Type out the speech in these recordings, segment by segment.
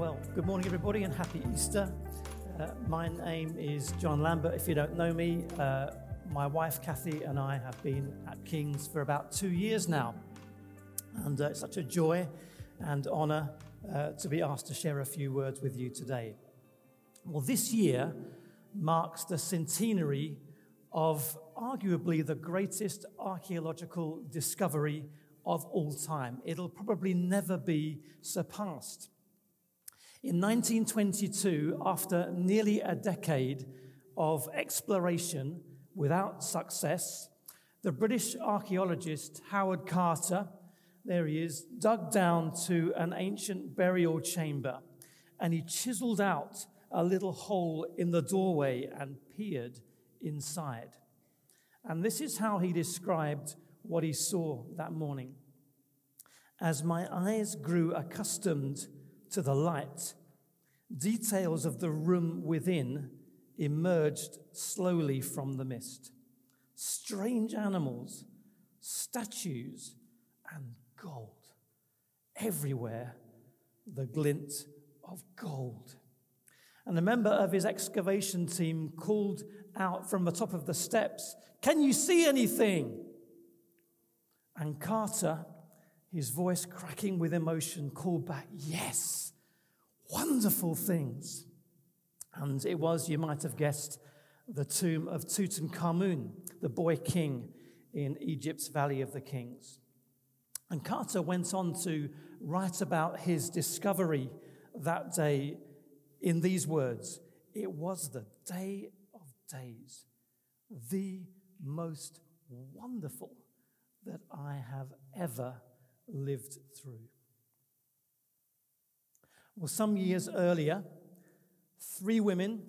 Well, good morning, everybody, and happy Easter. Uh, my name is John Lambert. If you don't know me, uh, my wife Kathy and I have been at King's for about two years now. And uh, it's such a joy and honour uh, to be asked to share a few words with you today. Well, this year marks the centenary of arguably the greatest archaeological discovery of all time. It'll probably never be surpassed. In 1922, after nearly a decade of exploration without success, the British archaeologist Howard Carter, there he is, dug down to an ancient burial chamber and he chiseled out a little hole in the doorway and peered inside. And this is how he described what he saw that morning. As my eyes grew accustomed to the light, details of the room within emerged slowly from the mist. Strange animals, statues, and gold. Everywhere, the glint of gold. And a member of his excavation team called out from the top of the steps, Can you see anything? And Carter, his voice cracking with emotion, called back, Yes, wonderful things. And it was, you might have guessed, the tomb of Tutankhamun, the boy king in Egypt's Valley of the Kings. And Carter went on to write about his discovery that day in these words It was the day of days, the most wonderful that I have ever lived through. Well, some years earlier, three women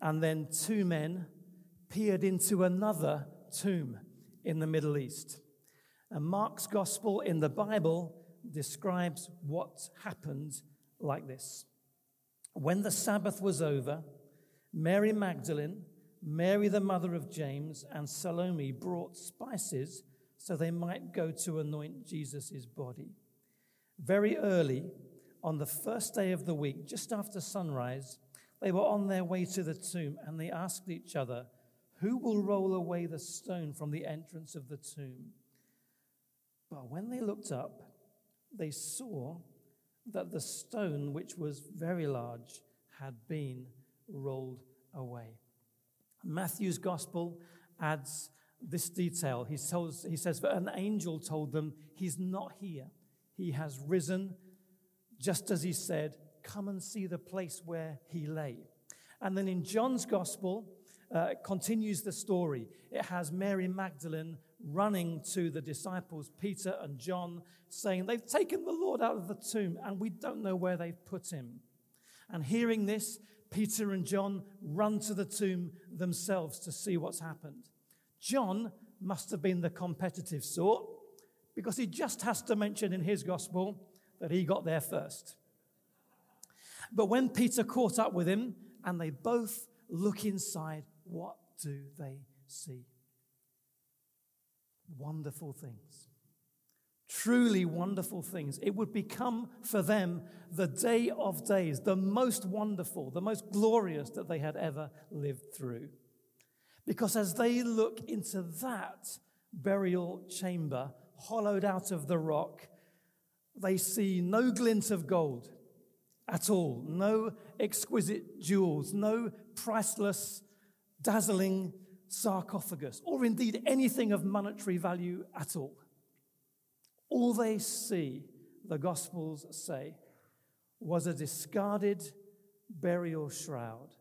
and then two men peered into another tomb in the Middle East. And Mark's gospel in the Bible describes what happened like this. When the Sabbath was over, Mary Magdalene, Mary the mother of James, and Salome brought spices so they might go to anoint Jesus' body. Very early, on the first day of the week, just after sunrise, they were on their way to the tomb and they asked each other, Who will roll away the stone from the entrance of the tomb? But when they looked up, they saw that the stone, which was very large, had been rolled away. Matthew's gospel adds this detail. He, tells, he says, But an angel told them, He's not here. He has risen, just as he said, Come and see the place where he lay. And then in John's gospel, uh, continues the story. It has Mary Magdalene running to the disciples, Peter and John, saying, They've taken the Lord out of the tomb and we don't know where they've put him. And hearing this, Peter and John run to the tomb themselves to see what's happened. John must have been the competitive sort because he just has to mention in his gospel that he got there first. But when Peter caught up with him and they both look inside, what do they see? Wonderful things. Truly wonderful things. It would become for them the day of days, the most wonderful, the most glorious that they had ever lived through. Because as they look into that burial chamber, hollowed out of the rock, they see no glint of gold at all, no exquisite jewels, no priceless, dazzling sarcophagus, or indeed anything of monetary value at all. All they see, the Gospels say, was a discarded burial shroud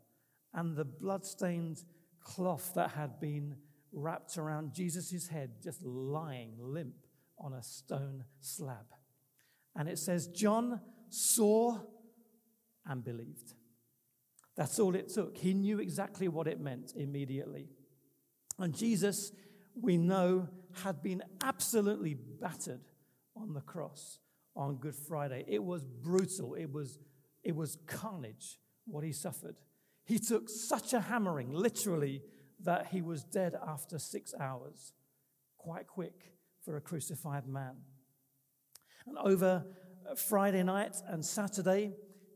and the blood-stained cloth that had been wrapped around Jesus' head, just lying limp on a stone slab. And it says, John saw and believed. That's all it took. He knew exactly what it meant immediately. And Jesus, we know, had been absolutely battered on the cross on Good Friday. It was brutal, it was, it was carnage what he suffered. He took such a hammering, literally, that he was dead after six hours. Quite quick for a crucified man. And over Friday night and Saturday,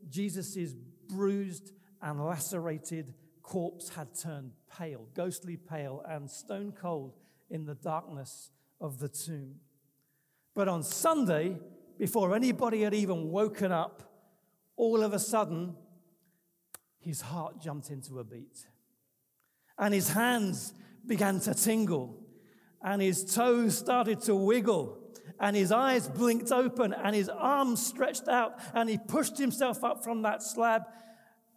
Jesus' bruised and lacerated corpse had turned pale, ghostly pale, and stone cold in the darkness of the tomb. But on Sunday, before anybody had even woken up, all of a sudden, his heart jumped into a beat. And his hands began to tingle. And his toes started to wiggle. And his eyes blinked open. And his arms stretched out. And he pushed himself up from that slab.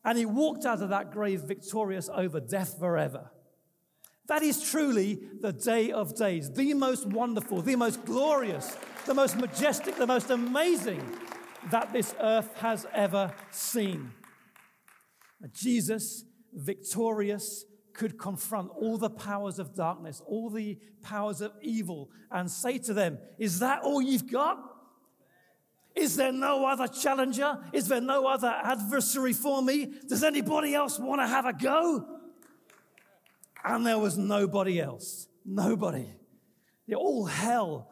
And he walked out of that grave victorious over death forever. That is truly the day of days, the most wonderful, the most glorious, the most majestic, the most amazing that this earth has ever seen. Jesus, victorious, could confront all the powers of darkness, all the powers of evil, and say to them, Is that all you've got? Is there no other challenger? Is there no other adversary for me? Does anybody else want to have a go? And there was nobody else. Nobody. All hell,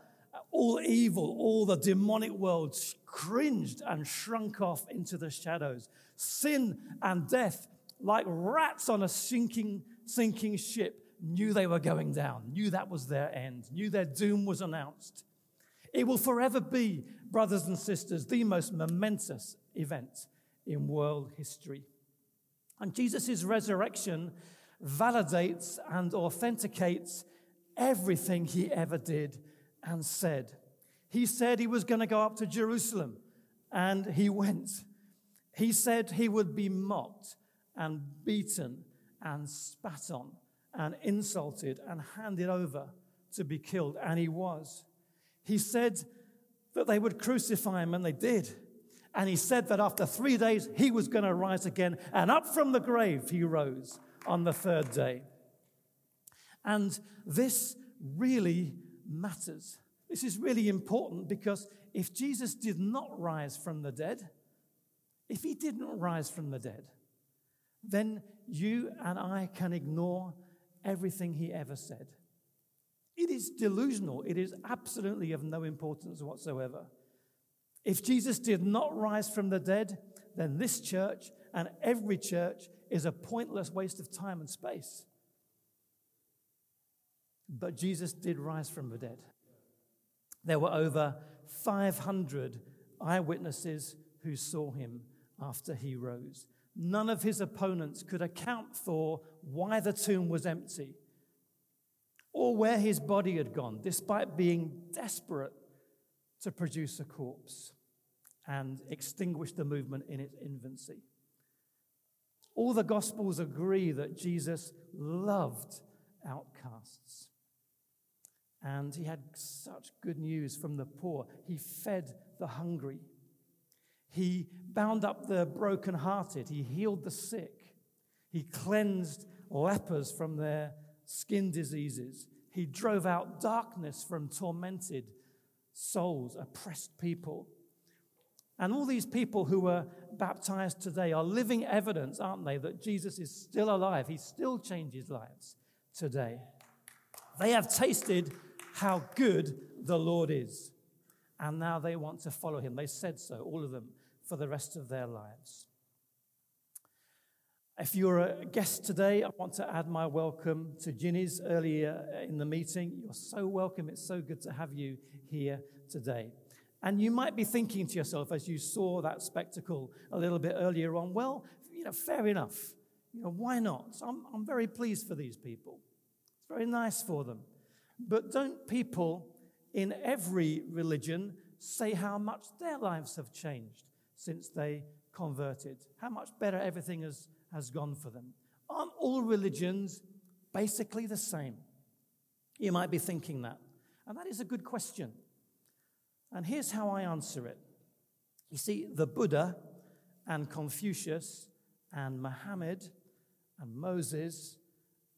all evil, all the demonic world cringed and shrunk off into the shadows. Sin and death, like rats on a sinking, sinking ship, knew they were going down, knew that was their end, knew their doom was announced. It will forever be, brothers and sisters, the most momentous event in world history. And Jesus' resurrection validates and authenticates everything he ever did and said. He said he was going to go up to Jerusalem, and he went. He said he would be mocked and beaten and spat on and insulted and handed over to be killed, and he was. He said that they would crucify him, and they did. And he said that after three days he was going to rise again, and up from the grave he rose on the third day. And this really matters. This is really important because if Jesus did not rise from the dead, if he didn't rise from the dead, then you and I can ignore everything he ever said. It is delusional. It is absolutely of no importance whatsoever. If Jesus did not rise from the dead, then this church and every church is a pointless waste of time and space. But Jesus did rise from the dead. There were over 500 eyewitnesses who saw him after he rose. None of his opponents could account for why the tomb was empty or where his body had gone, despite being desperate to produce a corpse and extinguish the movement in its infancy. All the Gospels agree that Jesus loved outcasts. And he had such good news from the poor. He fed the hungry. He bound up the brokenhearted. He healed the sick. He cleansed lepers from their skin diseases. He drove out darkness from tormented souls, oppressed people. And all these people who were baptized today are living evidence, aren't they, that Jesus is still alive. He still changes lives today. They have tasted how good the Lord is. And now they want to follow him. They said so, all of them, for the rest of their lives. If you're a guest today, I want to add my welcome to Ginny's earlier in the meeting. You're so welcome. It's so good to have you here today. And you might be thinking to yourself as you saw that spectacle a little bit earlier on, well, you know, fair enough. You know, why not? I'm, I'm very pleased for these people. It's very nice for them. But don't people in every religion say how much their lives have changed since they converted? How much better everything has, has gone for them? Aren't all religions basically the same? You might be thinking that. And that is a good question. And here's how I answer it. You see, the Buddha and Confucius and Muhammad and Moses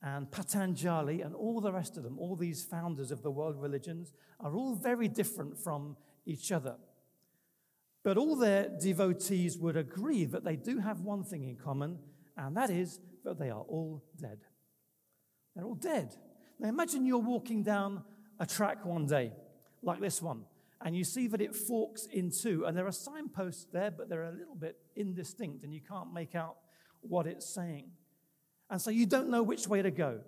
and Patanjali and all the rest of them, all these founders of the world religions, are all very different from each other. But all their devotees would agree that they do have one thing in common, and that is that they are all dead. They're all dead. Now imagine you're walking down a track one day, like this one, and you see that it forks in two. And there are signposts there, but they're a little bit indistinct, and you can't make out what it's saying. And so you don't know which way to go.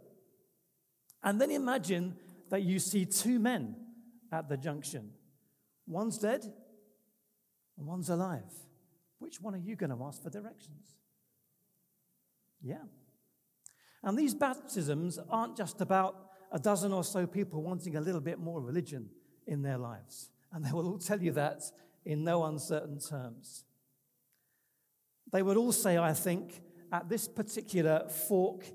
And then imagine that you see two men at the junction. One's dead and one's alive. Which one are you going to ask for directions? Yeah. And these baptisms aren't just about a dozen or so people wanting a little bit more religion in their lives. And they will all tell you that in no uncertain terms. They would all say, I think, at this particular fork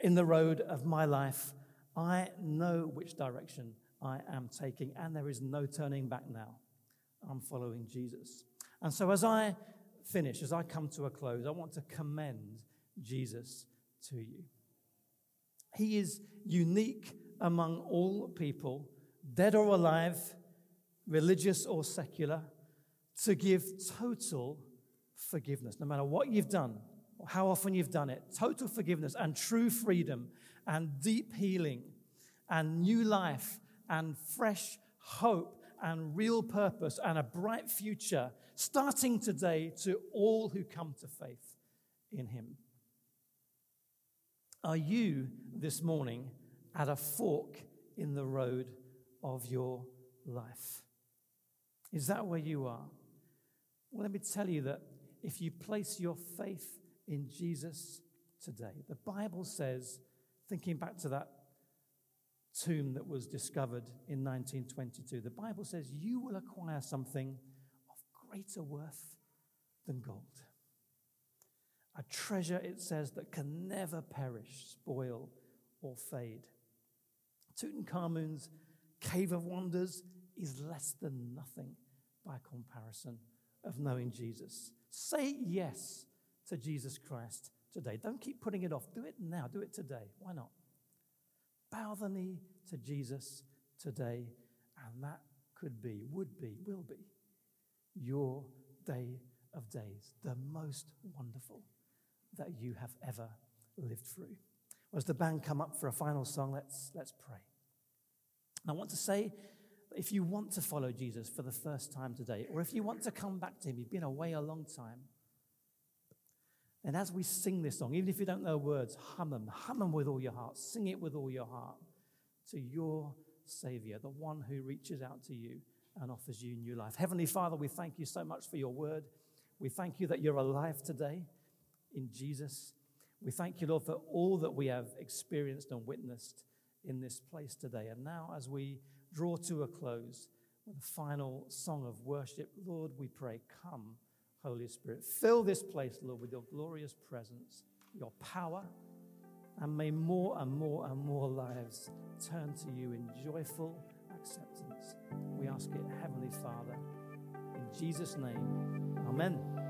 in the road of my life, I know which direction I am taking, and there is no turning back now. I'm following Jesus. And so, as I finish, as I come to a close, I want to commend Jesus to you. He is unique among all people, dead or alive, religious or secular, to give total forgiveness, no matter what you've done or how often you've done it. Total forgiveness and true freedom and deep healing and new life and fresh hope and real purpose and a bright future starting today to all who come to faith in Him. Are you this morning at a fork in the road of your life? Is that where you are? Well, let me tell you that if you place your faith in Jesus today, the Bible says, thinking back to that tomb that was discovered in 1922, the Bible says you will acquire something of greater worth than gold. A treasure, it says, that can never perish, spoil, or fade. Tutankhamun's Cave of Wonders is less than nothing by comparison of knowing Jesus. Say yes to Jesus Christ today. Don't keep putting it off. Do it now. Do it today. Why not? Bow the knee to Jesus today, and that could be, would be, will be your day of days, the most wonderful that you have ever lived through. As the band come up for a final song, let's, let's pray. I want to say, if you want to follow Jesus for the first time today, or if you want to come back to Him, you've been away a long time, and as we sing this song, even if you don't know the words, hum them, hum them with all your heart, sing it with all your heart to your Savior, the one who reaches out to you and offers you new life. Heavenly Father, we thank you so much for your word. We thank you that you're alive today in Jesus. We thank you, Lord, for all that we have experienced and witnessed in this place today. And now, as we draw to a close with a final song of worship, Lord, we pray, come, Holy Spirit. Fill this place, Lord, with your glorious presence, your power, and may more and more and more lives turn to you in joyful acceptance. We ask it, Heavenly Father, in Jesus' name. Amen.